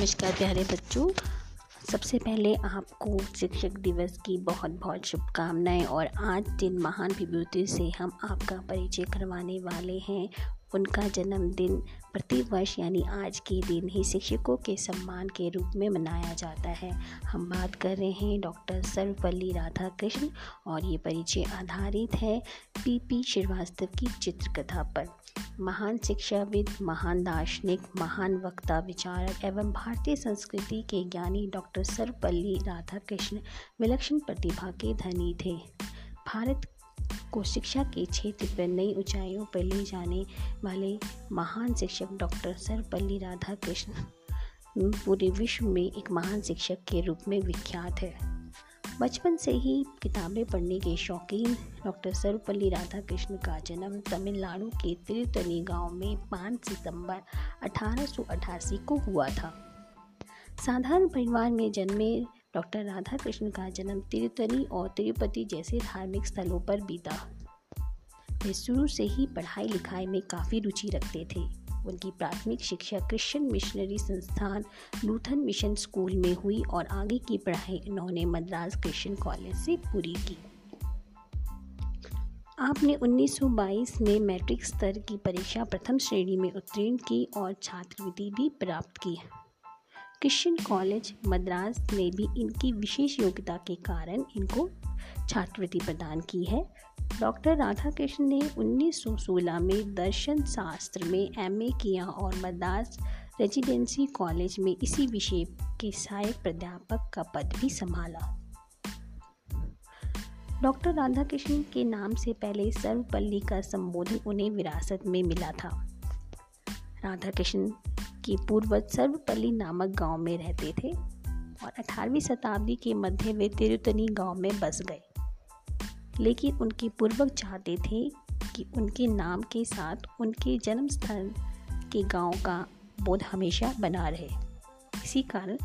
नमस्कार प्यारे बच्चों। सबसे पहले आपको शिक्षक दिवस की बहुत बहुत शुभकामनाएँ और आज दिन महान विभूति से हम आपका परिचय करवाने वाले हैं। उनका जन्मदिन प्रतिवर्ष यानी आज के दिन ही शिक्षकों के सम्मान के रूप में मनाया जाता है। हम बात कर रहे हैं डॉक्टर सर्वपल्ली राधाकृष्ण और ये परिचय आधारित है पीपी श्रीवास्तव की चित्रकथा पर। महान शिक्षाविद, महान दार्शनिक, महान वक्ता, विचारक एवं भारतीय संस्कृति के ज्ञानी डॉक्टर सर्वपल्ली राधाकृष्ण विलक्षण प्रतिभा के धनी थे। भारत को शिक्षा के क्षेत्र पर नई ऊंचाइयों पर ले जाने वाले महान शिक्षक डॉक्टर सर्वपल्ली राधाकृष्ण पूरे विश्व में एक महान शिक्षक के रूप में विख्यात है। बचपन से ही किताबें पढ़ने के शौकीन डॉक्टर सर्वपल्ली राधाकृष्ण का जन्म तमिलनाडु के तिरुतनी गाँव में 5 सितंबर अठारह सौ अठासी को हुआ था। साधारण परिवार में जन्मे डॉक्टर राधा कृष्ण का जन्म तिरुतनी और तिरुपति जैसे धार्मिक स्थलों पर बीता। वे शुरू से ही पढ़ाई लिखाई में काफ़ी रुचि रखते थे। उनकी प्राथमिक शिक्षा क्रिश्चियन मिशनरी संस्थान लूथन मिशन स्कूल में हुई और आगे की पढ़ाई उन्होंने मद्रास क्रिश्चियन कॉलेज से पूरी की। आपने 1922 में मैट्रिक स्तर की परीक्षा प्रथम श्रेणी में उत्तीर्ण की और छात्रवृत्ति भी प्राप्त की। क्रिश्चियन कॉलेज मद्रास ने भी इनकी विशेष योग्यता के कारण इनको छात्रवृत्ति प्रदान की है। डॉक्टर राधाकृष्ण ने 1916 में दर्शन शास्त्र में एमए किया और मद्रास रेजिडेंसी कॉलेज में इसी विषय के सहायक प्राध्यापक का पद भी संभाला। डॉक्टर राधाकृष्ण के नाम से पहले सर्वपल्ली का संबोधन उन्हें विरासत में मिला था। राधाकृष्ण की पूर्वज सर्वपल्ली नामक गाँव में रहते थे और 18वीं शताब्दी के मध्य वे तिरुतनी गाँव में बस गए। लेकिन उनके पूर्वज चाहते थे कि उनके नाम के साथ उनके जन्म स्थल के गाँव का बोध हमेशा बना रहे। इसी कारण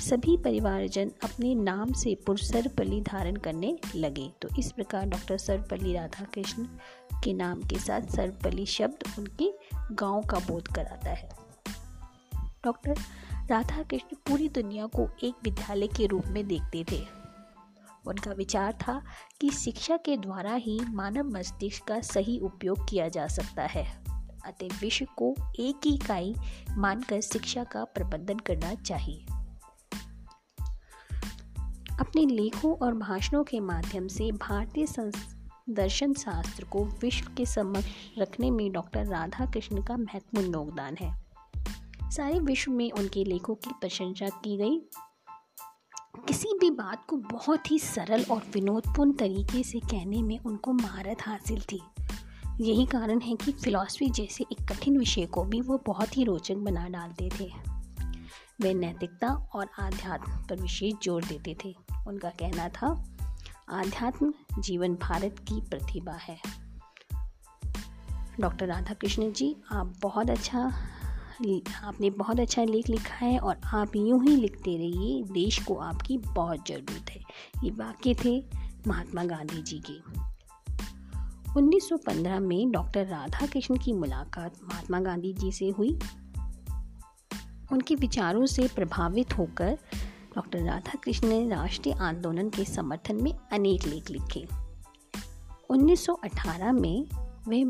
सभी परिवारजन अपने नाम से पुरसरपल्ली धारण करने लगे। तो इस प्रकार डॉक्टर सर्वपल्ली राधा कृष्ण के नाम के साथ सर्वपल्ली शब्द उनके गाँव का बोध कराता है। डॉक्टर राधा कृष्ण पूरी दुनिया को एक विद्यालय के रूप में देखते थे। उनका विचार था कि शिक्षा के द्वारा ही मानव मस्तिष्क का सही उपयोग किया जा सकता है, अतः विश्व को एक ही इकाई मानकर शिक्षा का प्रबंधन करना चाहिए। अपने लेखों और भाषणों के माध्यम से भारतीय दर्शन शास्त्र को विश्व के समक्ष रखने में डॉक्टर राधा कृष्ण का महत्वपूर्ण योगदान है। सारे विश्व में उनके लेखों की प्रशंसा की गई। किसी भी बात को बहुत ही सरल और विनोदपूर्ण तरीके से कहने में उनको महारत हासिल थी। यही कारण है कि फिलॉसफी जैसे एक कठिन विषय को भी वो बहुत ही रोचक बना डालते थे। वे नैतिकता और आध्यात्म पर विशेष ज़ोर देते थे। उनका कहना था, आध्यात्म जीवन भारत की प्रतिभा है। डॉक्टर राधा कृष्ण जी, आप बहुत अच्छा आपने बहुत अच्छा लेख लिखा है और आप यूँ ही लिखते रहिए, देश को आपकी बहुत ज़रूरत है। ये वाक्य थे महात्मा गांधी जी के। 1915 में डॉक्टर राधा कृष्ण की मुलाकात महात्मा गांधी जी से हुई। उनके विचारों से प्रभावित होकर डॉक्टर राधा कृष्ण ने राष्ट्रीय आंदोलन के समर्थन में अनेक लेख लिखे। 1918 में वे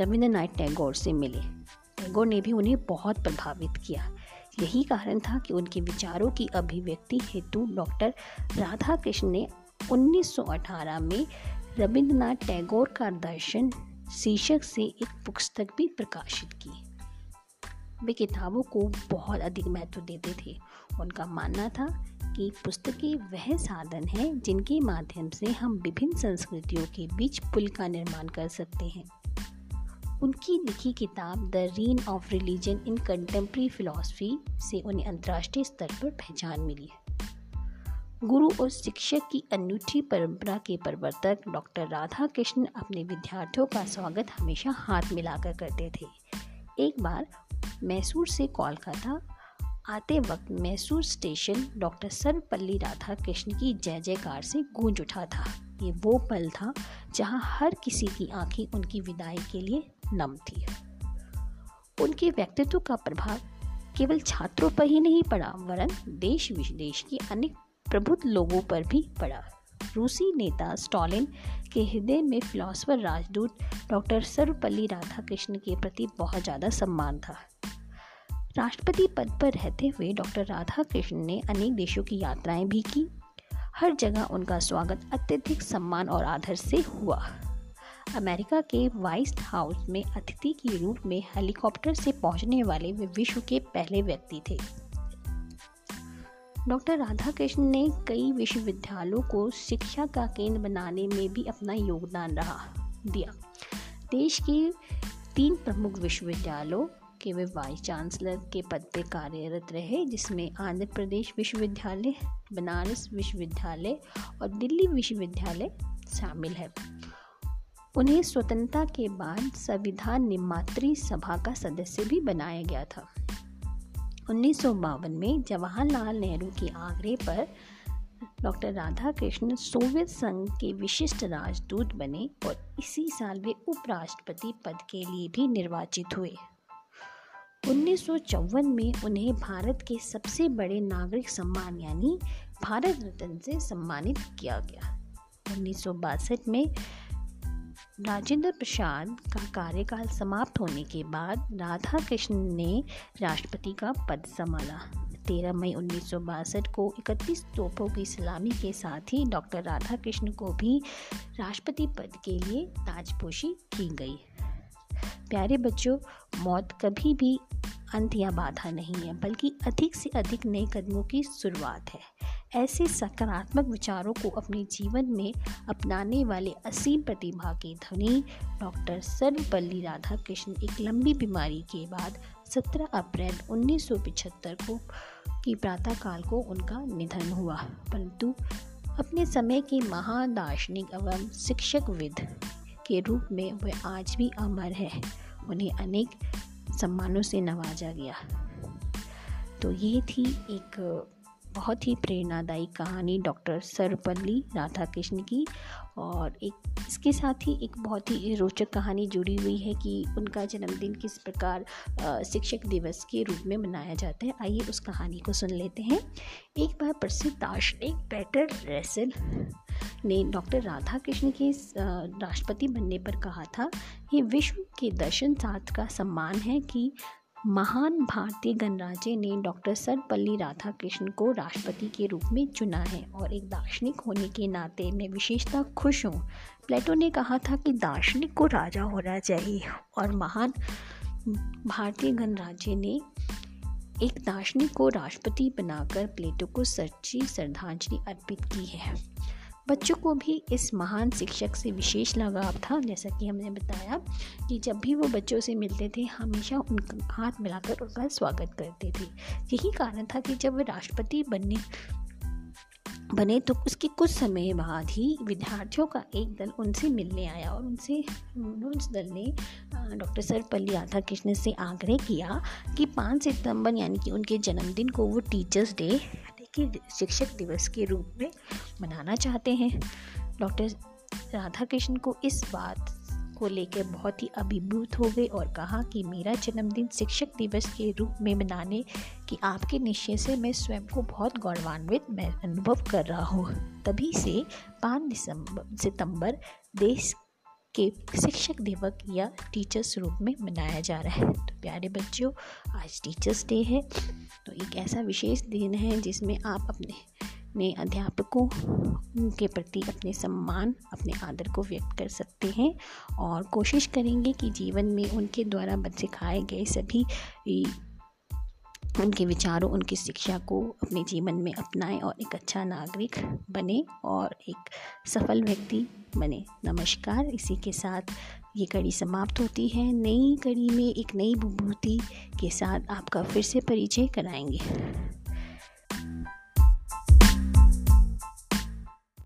रविंद्रनाथ टैगोर से मिले। टैगोर ने भी उन्हें बहुत प्रभावित किया। यही कारण था कि उनके विचारों की अभिव्यक्ति हेतु डॉक्टर राधा कृष्ण ने 1918 में रविंद्रनाथ टैगोर का दर्शन शीर्षक से एक पुस्तक भी प्रकाशित की। वे किताबों को बहुत अधिक महत्व देते थे। उनका मानना था कि पुस्तकें वह साधन हैं जिनके माध्यम से हम विभिन्न संस्कृतियों के बीच पुल का निर्माण कर सकते हैं। उनकी लिखी किताब the reign of religion in contemporary philosophy से उन्हें अंतर्राष्ट्रीय स्तर पर पहचान मिली है। गुरु और शिक्षक की अनूठी परंपरा के प्रवर्तक डॉक्टर राधा कृष्ण अपने विद्यार्थियों का स्वागत हमेशा हाथ मिलाकर करते थे। एक बार मैसूर से कोलकाता आते वक्त मैसूर स्टेशन डॉक्टर सर्वपल्ली राधा कृष्ण की जय जयकार से गूंज उठा था। ये वो पल था जहाँ हर किसी की आँखें उनकी विदाई के लिए नम थी। उनके व्यक्तित्व का प्रभाव केवल छात्रों पर ही नहीं पड़ा, वरन देश विदेश के अनेक प्रबुद्ध लोगों पर भी पड़ा। रूसी नेता स्टॉलिन के हृदय में फिलोसफर राजदूत डॉक्टर सर्वपल्ली राधाकृष्ण के प्रति बहुत ज़्यादा सम्मान था। राष्ट्रपति पद पर रहते हुए डॉक्टर राधा कृष्ण ने अनेक देशों की यात्राएँ भी की। हर जगह उनका स्वागत अत्यधिक सम्मान और आदर से हुआ। अमेरिका के वाइस हाउस में अतिथि के रूप में हेलीकॉप्टर से पहुँचने वाले वे विश्व के पहले व्यक्ति थे। डॉक्टर राधा कृष्ण ने कई विश्वविद्यालयों को शिक्षा का केंद्र बनाने में भी अपना योगदान रहा, दिया। देश के तीन प्रमुख विश्वविद्यालयों के वे वाइस चांसलर के पद पर कार्यरत रहे, जिसमें आंध्र प्रदेश विश्वविद्यालय, बनारस विश्वविद्यालय और दिल्ली विश्वविद्यालय शामिल है। उन्हें स्वतंत्रता के बाद संविधान निर्मात्री सभा का सदस्य भी बनाया गया था। उन्नीस सौ बावन में जवाहरलाल नेहरू के आग्रह पर डॉक्टर राधा कृष्ण सोवियत संघ के विशिष्ट राजदूत बने और इसी साल वे उपराष्ट्रपति पद के लिए भी निर्वाचित हुए। उन्नीस सौ चौवन में उन्हें भारत के सबसे बड़े नागरिक सम्मान यानी भारत रत्न से सम्मानित किया गया। उन्नीस सौ बासठ में राजेंद्र प्रसाद का कार्यकाल समाप्त होने के बाद राधा कृष्ण ने राष्ट्रपति का पद संभाला। 13 मई उन्नीस सौ बासठ को 31 तोपों की सलामी के साथ ही डॉक्टर राधा कृष्ण को भी राष्ट्रपति पद के लिए ताजपोशी की गई। प्यारे बच्चों, मौत कभी भी अंत या बाधा नहीं है, बल्कि अधिक से अधिक नए कदमों की शुरुआत है। ऐसे सकारात्मक विचारों को अपने जीवन में अपनाने वाले असीम प्रतिभा के धनी डॉक्टर सर्वपल्ली राधाकृष्ण एक लंबी बीमारी के बाद 17 अप्रैल 1975 को की प्रातःकाल को उनका निधन हुआ। परंतु अपने समय के महान दार्शनिक एवं शिक्षकविद के रूप में वह आज भी अमर है। उन्हें अनेक सम्मानों से नवाजा गया। तो ये थी एक बहुत ही प्रेरणादायी कहानी डॉक्टर सर्वपल्ली राधा कृष्ण की। और एक, इसके साथ ही एक बहुत ही रोचक कहानी जुड़ी हुई है कि उनका जन्मदिन किस प्रकार शिक्षक दिवस के रूप में मनाया जाता है। आइए उस कहानी को सुन लेते हैं। एक बार प्रसिद्ध दार्शनिक पेटर रेसल ने डॉक्टर राधा कृष्ण के राष्ट्रपति बनने पर कहा था, ये विश्व के दर्शन शास्त्र का सम्मान है कि महान भारतीय गणराज्य ने डॉक्टर सर्वपल्ली राधाकृष्ण को राष्ट्रपति के रूप में चुना है और एक दार्शनिक होने के नाते मैं विशेषता खुश हूँ। प्लेटो ने कहा था कि दार्शनिक को राजा होना चाहिए और महान भारतीय गणराज्य ने एक दार्शनिक को राष्ट्रपति बनाकर प्लेटो को सच्ची श्रद्धांजलि अर्पित की है। बच्चों को भी इस महान शिक्षक से विशेष लगाव था, जैसा कि हमने बताया कि जब भी वो बच्चों से मिलते थे, हमेशा उनका हाथ मिलाकर उनका स्वागत करते थे। यही कारण था कि जब वे राष्ट्रपति बनने, बने तो उसके कुछ समय बाद ही विद्यार्थियों का एक दल उनसे मिलने आया और उनसे उस दल ने डॉक्टर सर्वपल्ली राधा कृष्ण से आग्रह किया कि पाँच सितंबर यानी कि उनके जन्मदिन को वो टीचर्स डे कि शिक्षक दिवस के रूप में मनाना चाहते हैं। डॉक्टर राधा कृष्ण को इस बात को लेकर बहुत ही अभिभूत हो गए और कहा कि मेरा जन्मदिन शिक्षक दिवस के रूप में मनाने की आपके निश्चय से मैं स्वयं को बहुत गौरवान्वित मैं अनुभव कर रहा हूँ। तभी से पाँच दिसंबर सितंबर देश के शिक्षक दिवस या टीचर्स रूप में मनाया जा रहा है। तो प्यारे बच्चों, आज टीचर्स डे है। तो एक ऐसा विशेष दिन है जिसमें आप अपने अपने अध्यापकों के प्रति अपने सम्मान, अपने आदर को व्यक्त कर सकते हैं और कोशिश करेंगे कि जीवन में उनके द्वारा सिखाए गए सभी उनके विचारों, उनकी शिक्षा को अपने जीवन में अपनाएँ और एक अच्छा नागरिक बने और एक सफल व्यक्ति बने। नमस्कार, इसी के साथ ये कड़ी समाप्त होती है। नई कड़ी में एक नई विभूति के साथ आपका फिर से परिचय कराएँगे।